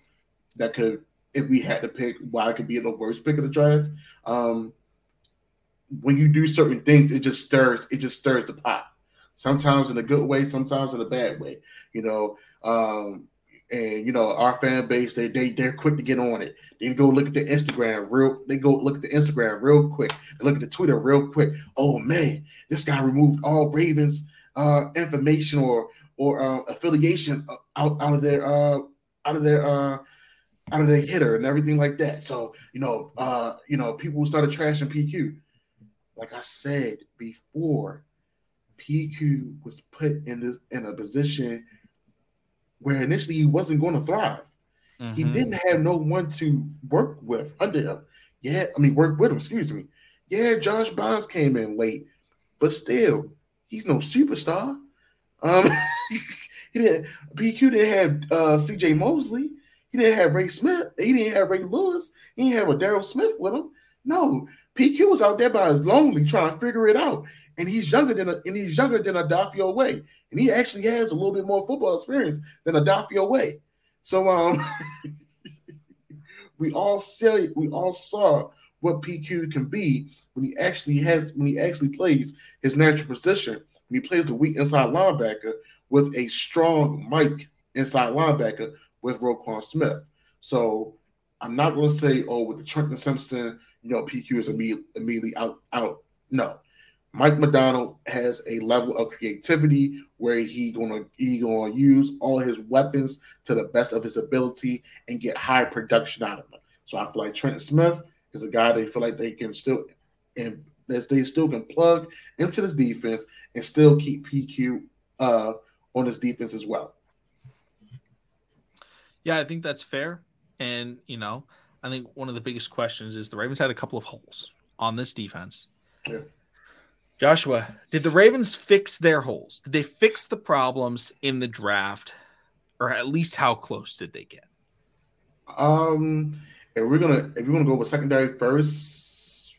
that could if we had to pick why it could be the worst pick of the draft. Um, when you do certain things, it just stirs it just stirs the pot sometimes in a good way, sometimes in a bad way. You know, um, and you know our fan base they they they're quick to get on it. They go look at the Instagram real. They go look at the Instagram real quick. They look at the Twitter real quick. Oh man, this guy removed all Ravens uh, information or or uh, affiliation out out of their uh, out of their uh, out of their hitter and everything like that. So you know uh, you know people started trashing PQ. Like I said before, PQ was put in this in a position where initially he wasn't going to thrive. Mm-hmm. He didn't have no one to work with under him. Yeah, I mean work with him. Excuse me. Yeah, Josh Bynes came in late, but still, he's no superstar. Um, he didn't. PQ didn't have uh, C.J. Mosley. He didn't have Ray Smith. He didn't have Ray Lewis. He didn't have a Daryl Smith with him. No, PQ was out there by his lonely trying to figure it out and he's younger than and he's younger than Odafe Oweh, and he actually has a little bit more football experience than Odafe Oweh. So um, we all see we all saw what PQ can be when he actually has when he actually plays his natural position. When he plays the weak inside linebacker with a strong Mike inside linebacker with Roquan Smith. So I'm not going to say, oh, with the Trenton Simpson, you know, PQ is immediately, immediately out. Out. No, Mike Macdonald has a level of creativity where he gonna he gonna use all his weapons to the best of his ability and get high production out of them. So I feel like Trent Smith is a guy they feel like they can still and they still can plug into this defense and still keep PQ uh, on this defense as well. Yeah, I think that's fair. And you know, I think one of the biggest questions is the Ravens had a couple of holes on this defense. Yeah Joshua, did the Ravens fix their holes? Did they fix the problems in the draft, or at least how close did they get? Um, if we're gonna if we're gonna go with secondary first,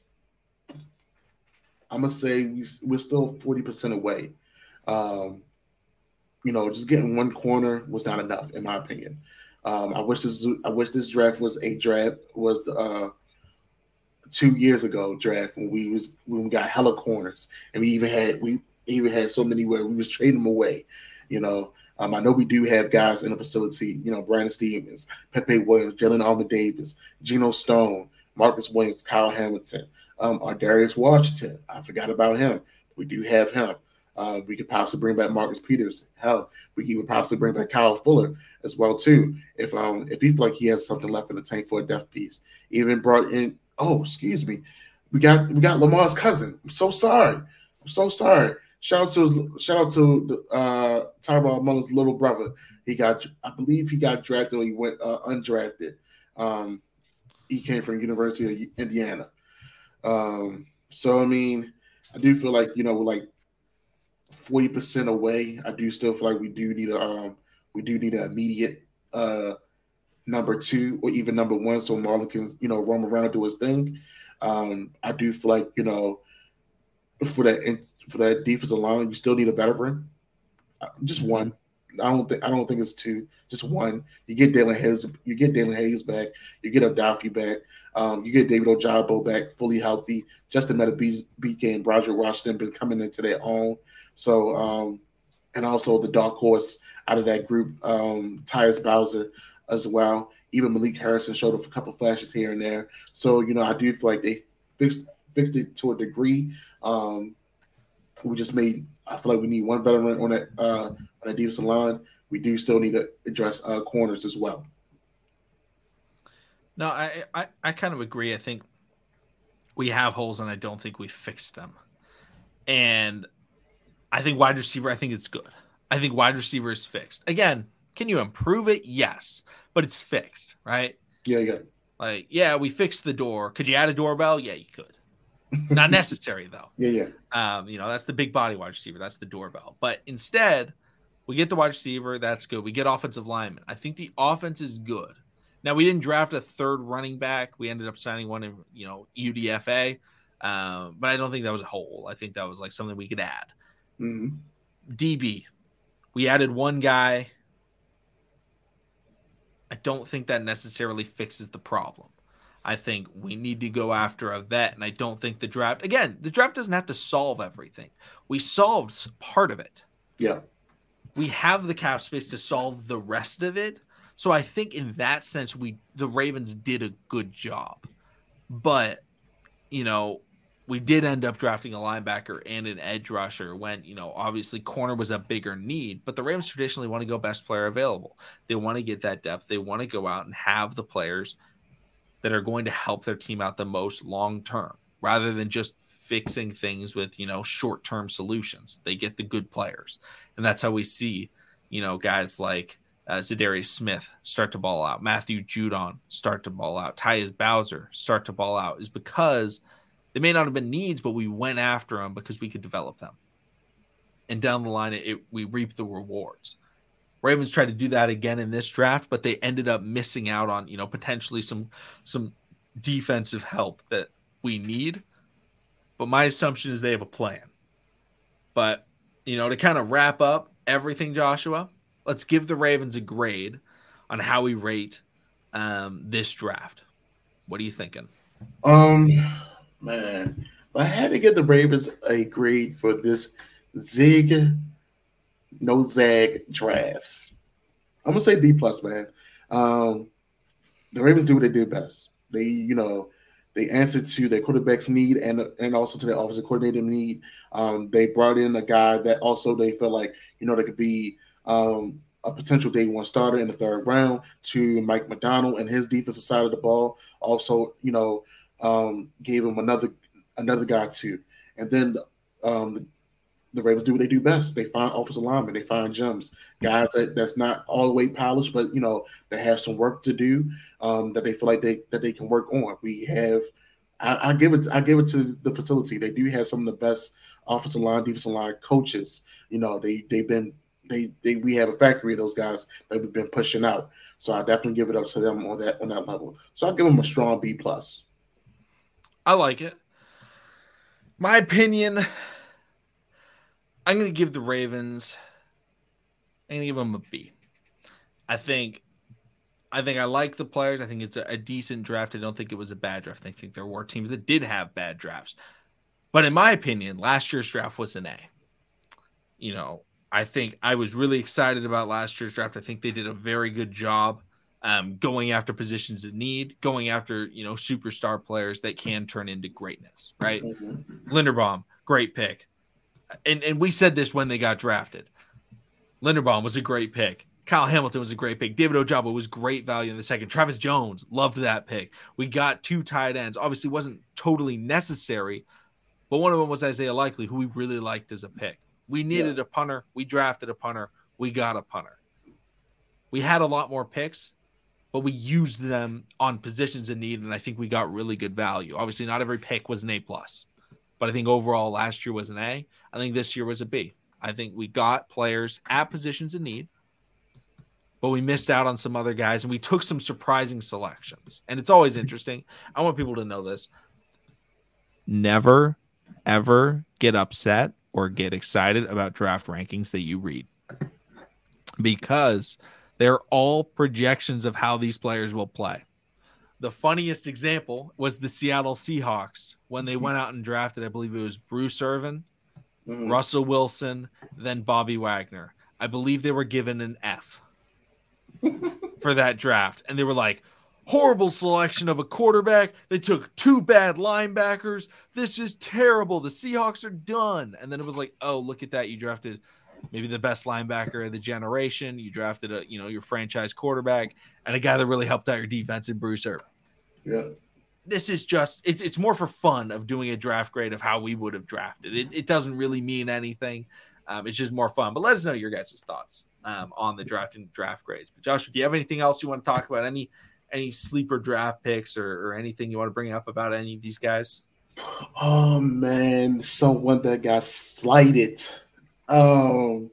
I'm gonna say we we're still forty percent away. Um, you know, just getting one corner was not enough, in my opinion. Um, I wish this I wish this draft was a draft was the uh, two years ago draft when we was when we got hella corners and we even had we even had so many where we was trading them away. You know, um, I know we do have guys in the facility. You know, Brandon Stephens, Pepe Williams, Jalyn Armour Davis, Geno Stone, Marcus Williams, Kyle Hamilton, um, Ar'Darius Washington. I forgot about him. We do have him. Uh, we could possibly bring back Marcus Peters. Hell, we could possibly bring back Kyle Fuller as well too. If um if he feel like he has something left in the tank for a depth piece, even brought in Oh, excuse me. We got we got Lamar's cousin. I'm so sorry. I'm so sorry. Shout out to his, shout out to the, uh, Tyrod Mullen's little brother. He got I believe he got drafted or he went uh, undrafted. Um, he came from University of Indiana. Um, so I mean, I do feel like you know we're like forty percent away. I do still feel like we do need a um, We do need an immediate uh, number two or even number one, so Marlon can you know roam around do his thing. Um, I do feel like you know for that for that defensive line, you still need a veteran, uh, just one. I don't think I don't think it's two, just one. You get Daelin Hayes, you get Daelin Hayes back, you get Odafe back, um, you get David Ojabo back, fully healthy. Justin Madubuike and Roger Washington been coming into their own. So um, and also the dark horse out of that group, um, Tyus Bowser as well. Even Malik Harrison showed up a couple flashes here and there. So you know, I do feel like they fixed fixed it to a degree. Um, we just made. I feel like we need one veteran on that uh, on that defensive line. We do still need to address uh, corners as well. No, I, I I kind of agree. I think we have holes, and I don't think we fixed them. And I think wide receiver, I think it's good. I think wide receiver is fixed. Again, can you improve it? Yes, but it's fixed, right? Yeah, yeah. Like, yeah, we fixed the door. Could you add a doorbell? Yeah, you could. Not necessary though. Yeah, yeah. Um, you know, that's the big body wide receiver. That's the doorbell. But instead, we get the wide receiver. That's good. We get offensive lineman. I think the offense is good. Now we didn't draft a third running back. We ended up signing one in, you know, UDFA. Um, but I don't think that was a hole. I think that was like something we could add. Mm-hmm. DB, we added one guy. I don't think that necessarily fixes the problem. I think we need to go after a vet, and I don't think the draft again. The draft doesn't have to solve everything. We solved part of it. Yeah, we have the cap space to solve the rest of it. So I think in that sense, we the Ravens did a good job. But you know, we did end up drafting a linebacker and an edge rusher when, you know, obviously corner was a bigger need, but the Rams traditionally want to go best player available. They want to get that depth. They want to go out and have the players that are going to help their team out the most long term rather than just fixing things with, you know, short term solutions. They get the good players. And that's how we see, you know, guys like uh, Za'Darius Smith start to ball out, Matthew Judon start to ball out, Tyus Bowser start to ball out, is because – they may not have been needs, but we went after them because we could develop them. And down the line, it, we reap the rewards. Ravens tried to do that again in this draft, but they ended up missing out on you know potentially some some defensive help that we need. But my assumption is they have a plan. But you know to kind of wrap up everything, Joshua, let's give the Ravens a grade on how we rate um, this draft. What are you thinking? Um man, I had to give the Ravens a grade for this zig, no zag draft. I'm gonna say B plus, man. Um, the Ravens do what they do best. They, you know, they answered to their quarterback's need and and also to their offensive coordinator need. Um, they brought in a guy that also they felt like you know they could be um, a potential day one starter in the third round to Mike Macdonald and his defensive side of the ball. Also, you know, um, gave him another another guy too. And then um, the, the Ravens do what they do best. They find offensive linemen, they find gems, guys that, that's not all the way polished, but you know they have some work to do um, that they feel like they that they can work on. We have, I, I, give it, I give it to the facility. They do have some of the best offensive line, defensive line coaches. You know they they've been they they we have a factory of those guys that we've been pushing out. So I definitely give it up to them on that on that level. So I give them a strong B plus. I like it. My opinion, I'm going to give the Ravens. I'm going to give them a B. I think, I think I like the players. I think it's a, a decent draft. I don't think it was a bad draft. I think there were teams that did have bad drafts, but in my opinion, last year's draft was an A. You know, I think I was really excited about last year's draft. I think they did a very good job um, going after positions of need, going after you know superstar players that can turn into greatness. Right, mm-hmm. Linderbaum, great pick, and and we said this when they got drafted. Linderbaum was a great pick. Kyle Hamilton was a great pick. David Ojabo was great value in the second. Travis Jones loved that pick. We got two tight ends. Obviously, wasn't totally necessary, but one of them was Isaiah Likely, who we really liked as a pick. We needed yeah. a punter. We drafted a punter. We got a punter. We had a lot more picks but we used them on positions in need, and I think we got really good value. Obviously, not every pick was an A plus, but I think overall last year was an A. I think this year was a B. I think we got players at positions in need, but we missed out on some other guys and we took some surprising selections. And it's always interesting. I want people to know this. Never, ever get upset or get excited about draft rankings that you read because they're all projections of how these players will play. The funniest example was the Seattle Seahawks when they went out and drafted, I believe it was Bruce Irvin, mm-hmm. Russell Wilson, then Bobby Wagner. I believe they were given an F for that draft. And they were like, horrible selection of a quarterback. They took two bad linebackers. This is terrible. The Seahawks are done. And then it was like, oh, look at that. You drafted maybe the best linebacker of the generation. You drafted a, you know, your franchise quarterback and a guy that really helped out your defense in Bruce Irvin. Yeah. This is just it's it's more for fun of doing a draft grade of how we would have drafted. It, it doesn't really mean anything. Um, it's just more fun. But let us know your guys' thoughts um, on the draft and draft grades. But Joshua, do you have anything else you want to talk about? Any any sleeper draft picks or, or anything you want to bring up about any of these guys? Oh man, someone that got slighted. Um,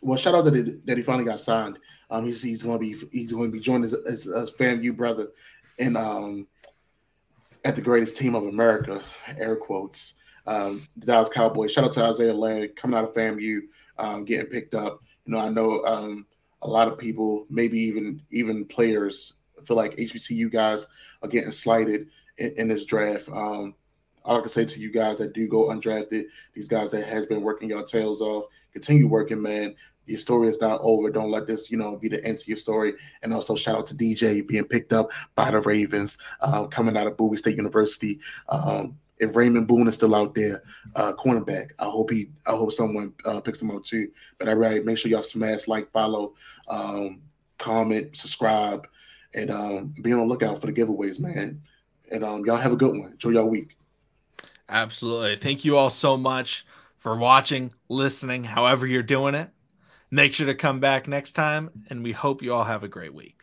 well, shout out that he, that he finally got signed. Um, he's, he's going to be he's going to be joining as his, his FAMU brother and um at the greatest team of America, air quotes. Um, the Dallas Cowboys. Shout out to Isaiah Land coming out of FAMU, um, getting picked up. You know, I know um, a lot of people, maybe even even players, feel like HBCU guys are getting slighted in, in this draft. Um, all I can say to you guys that do go undrafted, these guys that has been working your tails off, continue working, man. Your story is not over. Don't let this, you know, be the end to your story. And also shout out to DJ being picked up by the Ravens, uh, coming out of Bowie State University. Um, if Raymond Boone is still out there, uh, cornerback, I hope he, I hope someone uh, picks him up too. But I really make sure y'all smash, like, follow, um, comment, subscribe, and um, be on the lookout for the giveaways, man. And um, y'all have a good one. Enjoy y'all week. Absolutely. Thank you all so much for watching, listening, however you're doing it. Make sure to come back next time, and we hope you all have a great week.